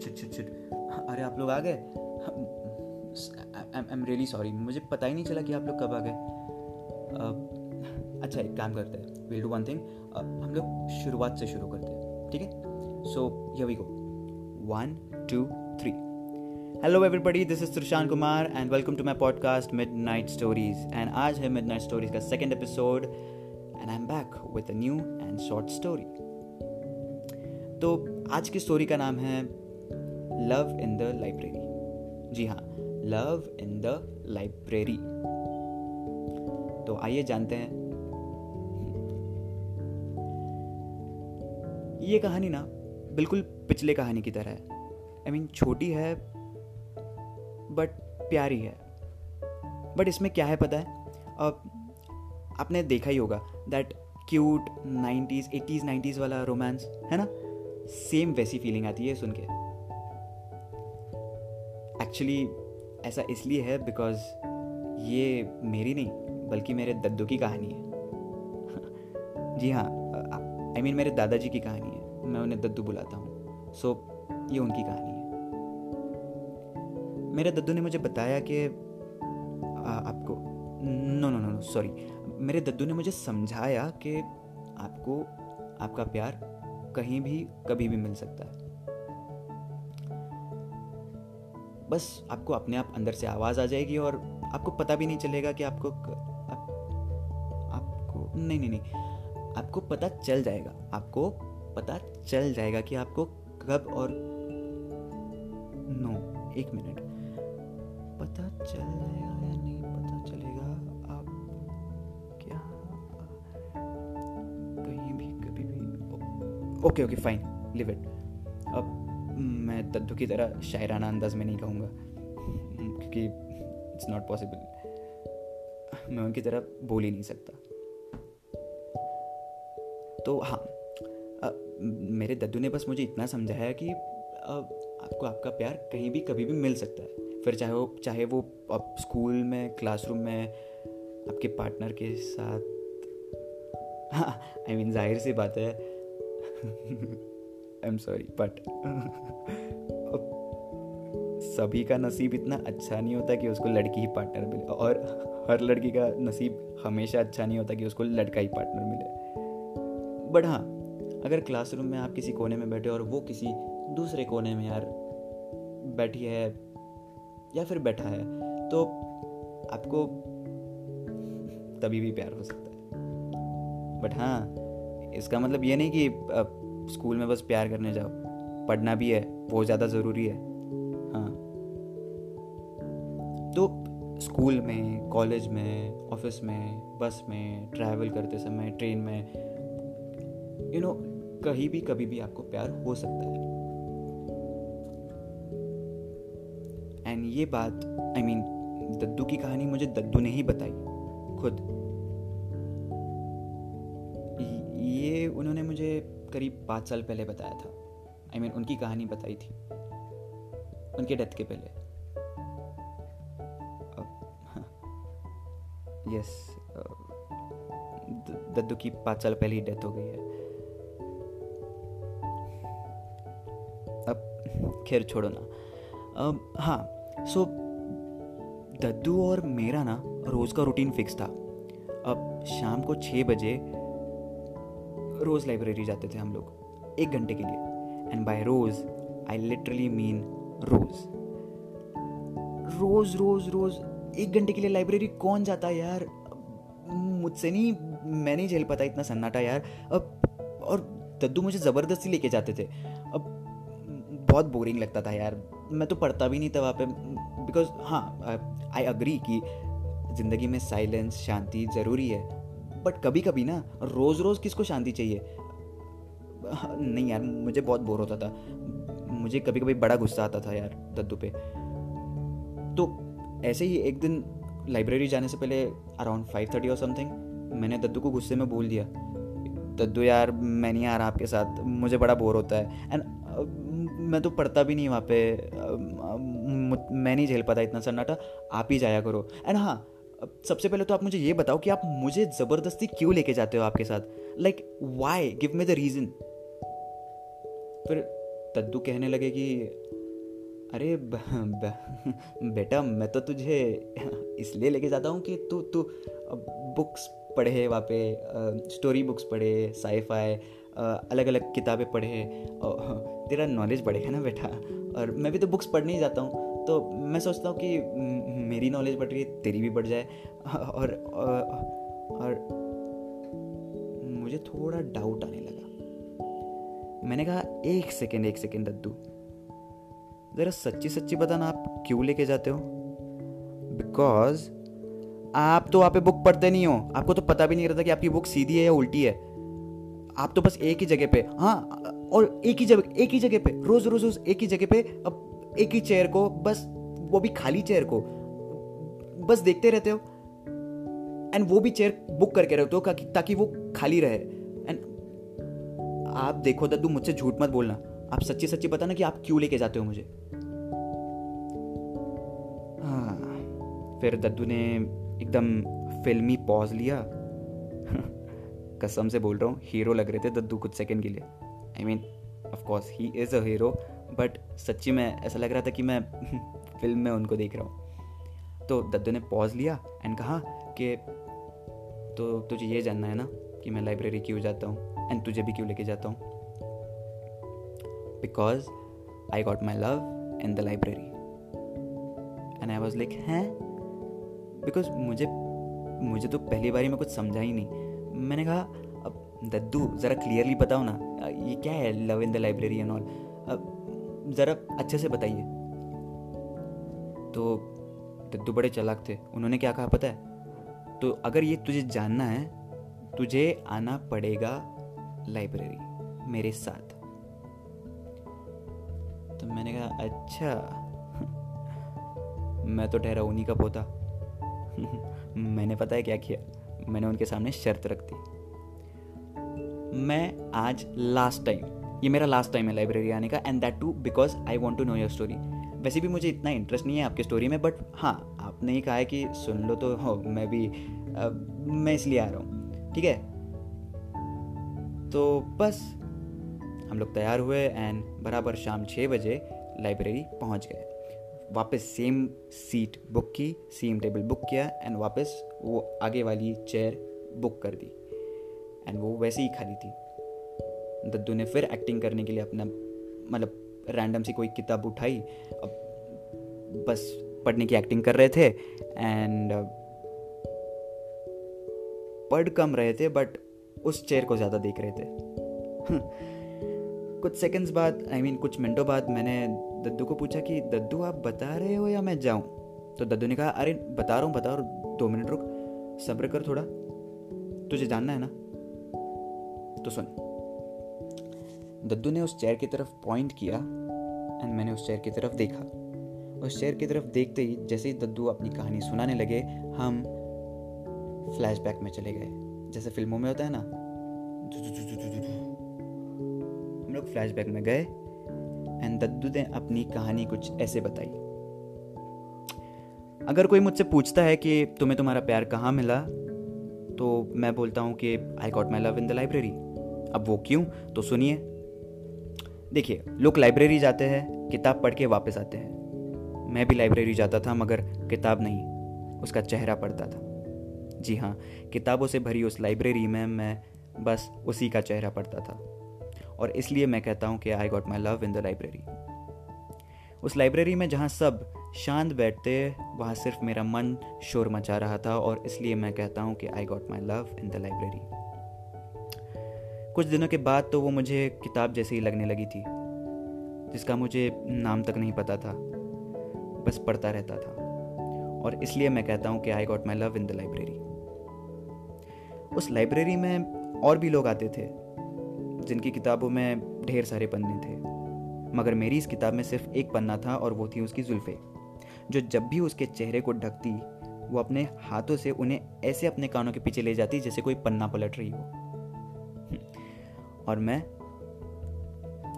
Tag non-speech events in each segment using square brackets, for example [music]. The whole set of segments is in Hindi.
शिट शिट शिट शिट अरे, आप लोग आ गए? आई एम रियली सॉरी मुझे पता ही नहीं चला कि आप लोग कब आ गए। अच्छा एक काम करते हैं। विल डू वन थिंग हम लोग शुरुआत से शुरू करते हैं, ठीक है? So here we go one two three hello everybody this is Sushant Kumar and welcome to my podcast midnight stories and आज है मिड नाइट स्टोरीज का second episode and I am back with a new and short story तो आज की स्टोरी का नाम है लव इन द लाइब्रेरी जी हाँ लव इन द लाइब्रेरी तो आइए जानते हैं। ये कहानी ना बिल्कुल पिछले कहानी की तरह है। आई I मीन mean, छोटी है बट प्यारी है। बट इसमें क्या है पता है? अब आपने देखा ही होगा that cute nineties eighties nineties वाला रोमांस है ना? सेम वैसी फीलिंग आती है सुन के। एक्चुअली ऐसा इसलिए है बिकॉज़ ये मेरी नहीं बल्कि मेरे दद्दू की कहानी है। [laughs] जी हाँ आई मीन मेरे दादाजी की कहानी है मैं उन्हें दद्दू बुलाता हूँ। सो so, ये उनकी कहानी है। मेरे दद्दू ने मुझे बताया कि आपको no no no no sorry मेरे दद्दू ने मुझे समझाया कि आपको आपका प्यार कहीं भी कभी भी मिल सकता है। बस आपको अपने आप अंदर से आवाज़ आ जाएगी और आपको पता भी नहीं चलेगा कि आपको आप, आपको नहीं नहीं नहीं आपको पता चल जाएगा आपको पता चल जाएगा कि आपको कब और नो एक मिनट। पता चल जाएगा या नहीं पता चलेगा आप क्या कहीं भी कभी भी okay okay fine live it दद्दू की तरह शायराना अंदाज में नहीं कहूँगा। क्योंकि इट्स नॉट पॉसिबल मैं उनकी तरह बोल ही नहीं सकता। तो हाँ आ, मेरे दद्दू ने बस मुझे इतना समझाया कि आ, आपको आपका प्यार कहीं भी कभी भी मिल सकता है। फिर चाहे वो चाहे वो आप स्कूल में क्लासरूम में आपके पार्टनर के साथ। हाँ आई मीन ज़ाहिर सी बात है। [laughs] आई एम सॉरी बट सभी का नसीब इतना अच्छा नहीं होता कि उसको लड़की ही पार्टनर मिले। और हर लड़की का नसीब हमेशा अच्छा नहीं होता कि उसको लड़का ही पार्टनर मिले। बट हाँ अगर क्लासरूम में आप किसी कोने में बैठे और वो किसी दूसरे कोने में यार बैठी है या फिर बैठा है तो आपको तभी भी प्यार हो सकता है। बट हाँ इसका मतलब ये नहीं कि स्कूल में बस प्यार करने जाओ। पढ़ना भी है, वो ज़्यादा ज़रूरी है। हाँ। तो स्कूल में, कॉलेज में, ऑफ़िस में, बस में, ट्रैवल करते समय, ट्रेन में यू नो कहीं भी, कभी भी आपको प्यार हो सकता है। एंड ये बात आई मीन दद्दू की कहानी मुझे दद्दू ने ही बताई, खुद। ये उन्होंने मुझे करीब पाँच साल पहले बताया था। आई I मीन mean, उनकी कहानी बताई थी। उनके डेथ के पहले। यस दद्दू की पाँच साल पहले ही डेथ हो गई है। अब खैर छोड़ो ना। अब हाँ सो दद्दू और मेरा ना रोज़ का रूटीन फिक्स था। अब शाम को छः बजे रोज़ लाइब्रेरी जाते थे हम लोग, एक घंटे के लिए। एंड बाय रोज़ आई लिटरली मीन रोज़। रोज़ रोज़ रोज़, एक घंटे के लिए लाइब्रेरी कौन जाता है यार? मुझसे नहीं, मैं नहीं झेल पाता इतना सन्नाटा यार। अब, और दद्दू मुझे ज़बरदस्ती लेके जाते थे। अब, बहुत बोरिंग लगता था यार। मैं तो पढ़ता भी नहीं था वहाँ पे बिकॉज़ हाँ आई अग्री कि ज़िंदगी में साइलेंस शांति ज़रूरी है। बट कभी कभी ना रोज़ रोज़ किसको शांति चाहिए? नहीं यार, मुझे बहुत बोर होता था। मुझे कभी कभी बड़ा गुस्सा आता था यार, दद्दू पे। तो ऐसे ही एक दिन लाइब्रेरी जाने से पहले अराउंड फाइव थर्टी और समथिंग मैंने दद्दू को गुस्से में बोल दिया। दद्दू यार, मैं नहीं आ रहा आपके साथ, मुझे बड़ा बोर होता है। एंड मैं तो पढ़ता भी नहीं वहाँ पे। मैं नहीं झेल पाता इतना सन्नाटा, आप ही जाया करो। एंड हाँ सबसे पहले तो आप मुझे ये बताओ कि आप मुझे ज़बरदस्ती क्यों लेके जाते हो आपके साथ? Like why give me the reason फिर तद्दू कहने लगे कि, अरे बेटा, मैं तो तुझे इसलिए लेके जाता हूँ कि तू तू बुक्स पढ़े वहाँ पे स्टोरी बुक्स पढ़े साईफाई अलग अलग किताबें पढ़े तेरा नॉलेज बढ़ेगा ना बेटा? और मैं भी तो बुक्स पढ़ने ही जाता हूँ। तो मैं सोचता हूँ कि मेरी नॉलेज बढ़ रही है तेरी भी बढ़ जाए। [laughs] और और, मुझे थोड़ा डाउट आने लगा। मैंने कहा एक सेकेंड एक सेकेंड दद्दू। ज़रा सच्ची सच्ची बताना आप क्यों लेके जाते हो? बिकॉज़ आप तो वहाँ पे बुक पढ़ते नहीं हो। आपको तो पता भी नहीं रहता कि आपकी बुक सीधी है या उल्टी है। आप तो बस एक ही जगह पे हाँ और एक ही जगह एक ही जगह पे रोज रोज रोज एक ही जगह पे अब एक ही चेयर को, बस, वो भी खाली चेयर को। बस देखते रहते हो। एंड वो भी चेयर बुक करके रहते हो ताकि वो खाली रहे। एंड आप देखो दद्दू मुझसे झूठ मत बोलना। आप सच्ची सच्ची बताना कि आप क्यों लेके जाते हो मुझे। हाँ फिर दद्दू ने एकदम फिल्मी पॉज लिया। [laughs] कसम से बोल रहा हूँ हीरो लग रहे थे दद्दू कुछ सेकंड के लिए। I mean of course he is a hero but सच्ची में ऐसा लग रहा था कि मैं [laughs] फ़िल्म में उनको देख रहा हूँ। तो दद्दू ने पॉज लिया एंड कहा कि तो तुझे ये जानना है ना कि मैं लाइब्रेरी क्यों जाता हूँ एंड तुझे भी क्यों लेके जाता हूँ? Because I got my love in the library and I was like हैं बिकॉज़ मुझे मुझे तो पहली बारी में कुछ समझा ही नहीं. मैंने कहा, अब दद्दू, ज़रा क्लियरली बताओ ना, ये क्या है love in the library and all ज़रा अच्छे से बताइए। तो दद्दू बड़े चलाक थे। उन्होंने क्या कहा पता है? तो अगर ये तुझे जानना है, तुझे आना पड़ेगा लाइब्रेरी, मेरे साथ। तो मैंने कहा अच्छा। [laughs] मैं तो ठहरा उन्हीं का पोता। [laughs] मैंने पता है क्या किया? मैंने उनके सामने शर्त रख दी। मैं आज लास्ट टाइम ये मेरा लास्ट टाइम है लाइब्रेरी आने का and that too because I want to know your story वैसे भी मुझे इतना इंटरेस्ट नहीं है आपकी स्टोरी में बट हाँ आपने ही कहा है कि सुन लो तो हो मैं भी आ, मैं इसलिए आ रहा हूँ ठीक है? तो बस हम लोग तैयार हुए एंड बराबर शाम छः बजे लाइब्रेरी पहुँच गए। वापस सेम सीट बुक की सेम टेबल बुक किया एंड वापस वो आगे वाली चेयर बुक कर दी। एंड वो वैसे ही खाली थी। दद्दू ने फिर एक्टिंग करने के लिए अपना मतलब रैंडम सी कोई किताब उठाई। अब बस पढ़ने की एक्टिंग कर रहे थे एंड पढ़ कम रहे थे बट उस चेयर को ज़्यादा देख रहे थे। कुछ सेकंड्स बाद आई I मीन mean, कुछ मिनटों बाद मैंने दद्दू को पूछा कि दद्दू आप बता रहे हो या मैं जाऊँ? तो दद्दू ने कहा अरे बता रहा हूँ बता रहा हूँ दो मिनट रुक सब्र कर थोड़ा। तुझे जानना है ना? तो सुन। दद्दू ने उस चेयर की तरफ़ पॉइंट किया एंड मैंने उस चेयर की तरफ़ देखा। उस चेयर की तरफ़ देखते ही जैसे ही दद्दू अपनी कहानी सुनाने लगे, हम फ्लैशबैक में चले गए। जैसे फ़िल्मों में होता है ना हम लोग फ्लैशबैक में गए एंड दद्दू ने अपनी कहानी कुछ ऐसे बताई। अगर कोई मुझसे पूछता है कि तुम्हें तुम्हारा प्यार कहाँ मिला तो मैं बोलता हूँ कि I got my love in the library अब वो क्यों? तो सुनिए। देखिए, लोग लाइब्रेरी जाते हैं, किताब पढ़ के वापस आते हैं। मैं भी लाइब्रेरी जाता था, मगर किताब नहीं, उसका चेहरा पढ़ता था। जी हाँ किताबों से भरी उस लाइब्रेरी में मैं बस उसी का चेहरा पढ़ता था। और इसलिए मैं कहता हूँ कि I got my love in the library उस लाइब्रेरी में जहाँ सब शांत बैठते, वहाँ सिर्फ़ मेरा मन शोर मचा रहा था, और इसलिए मैं कहता हूँ कि I got my love in the library कुछ दिनों के बाद तो वो मुझे किताब जैसे ही लगने लगी थी, जिसका मुझे नाम तक नहीं पता था, बस पढ़ता रहता था। और इसलिए मैं कहता हूँ कि I got my love in the library उस लाइब्रेरी में और भी लोग आते थे, जिनकी किताबों में ढेर सारे पन्ने थे। मगर मेरी इस किताब में सिर्फ़ एक पन्ना था और वो थी उसकी जुल्फ़े, जो जब भी उसके चेहरे को ढकती, वो अपने हाथों से उन्हें ऐसे अपने कानों के पीछे ले जाती, जैसे कोई पन्ना पलट रही हो। और मैं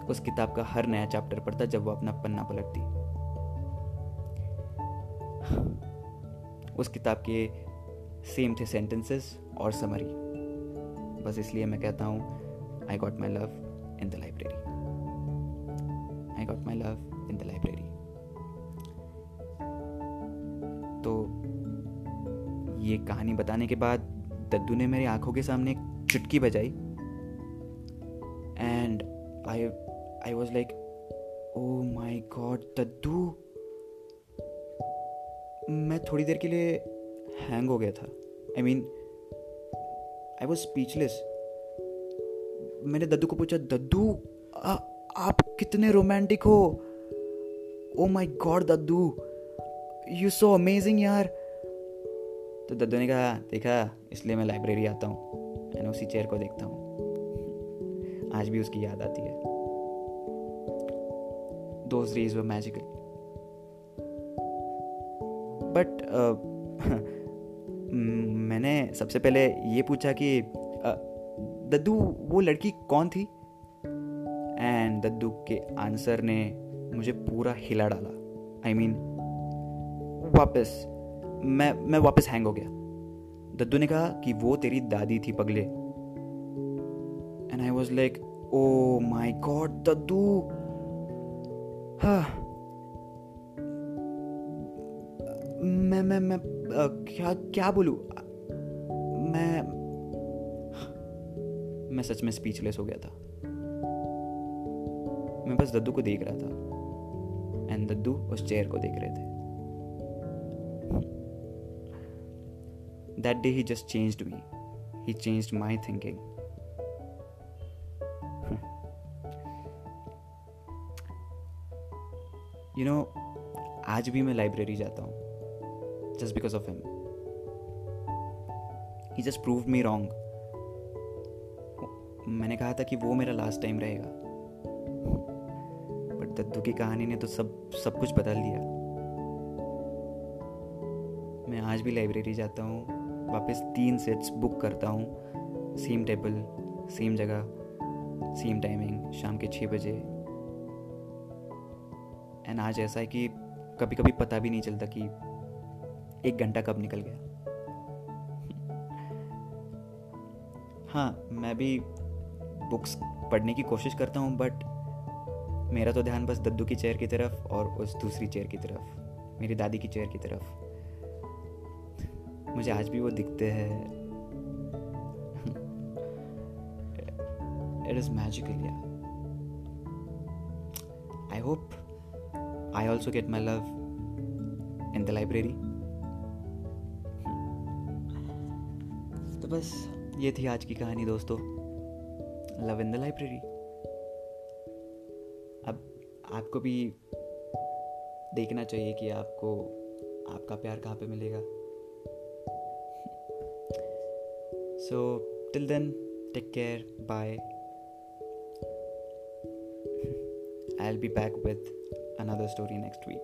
उस किताब का हर नया चैप्टर पढ़ता जब वो अपना पन्ना पलटती। उस किताब के सेम थे सेंटेंसेस और समरी बस इसलिए मैं कहता हूँ, I got my love in the library. I got my love in the library तो ये कहानी बताने के बाद दद्दू ने मेरी आँखों के सामने चुटकी बजाई। And I I was like oh my God दद्दू मैं थोड़ी देर के लिए हैंग हो गया था। I mean I was speechless मैंने दद्दू को पूछा दद्दू आप कितने रोमांटिक हो? Oh my God Daddu you so amazing यार। तो दद्दू ने कहा, देखा, इसलिए मैं लाइब्रेरी आता हूँ। मैंने उसी चेयर को देखता हूँ। आज भी उसकी याद आती है। डेज़ वर मैजिकल बट मैंने सबसे पहले ये पूछा कि दद्दू वो लड़की कौन थी? एंड दद्दू के आंसर ने मुझे पूरा हिला डाला। आई I मीन mean, वापस मैं मैं वापस हैंग हो गया। दद्दू ने कहा कि वो तेरी दादी थी पगले। I was like oh my God दद्दू हाँ मैं मैं मैं आ, क्या क्या बोलूँ? मैं मैं सच में स्पीचलेस हो गया था। मैं बस दद्दू को देख रहा था। एंड दद्दू उस चेयर को देख रहे थे। That day he just changed me he changed my thinking you know आज भी मैं लाइब्रेरी जाता हूँ just because of him he just prove me wrong मैंने कहा था कि वो मेरा लास्ट टाइम रहेगा। बट दद्दू की कहानी ने तो सब सब कुछ बदल दिया। मैं आज भी लाइब्रेरी जाता हूँ, वापस तीन सेट्स बुक करता हूँ। सेम टेबल सेम जगह सेम टाइमिंग शाम के छः बजे। एंड आज ऐसा है कि कभी कभी पता भी नहीं चलता कि एक घंटा कब निकल गया। हाँ मैं भी बुक्स पढ़ने की कोशिश करता हूँ, बट मेरा तो ध्यान बस दद्दू की चेयर की तरफ़ और उस दूसरी चेयर की तरफ़, मेरी दादी की चेयर की तरफ़। मुझे आज भी वो दिखते हैं। It is magical I hope I also get my love in the library तो बस ये थी आज की कहानी दोस्तों। लव इन द लाइब्रेरी अब आपको भी देखना चाहिए कि आपको, आपका प्यार कहाँ पे मिलेगा। So till then take care bye I'll be back with another story next week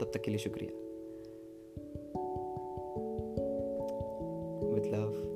तब तक के लिए शुक्रिया। With love.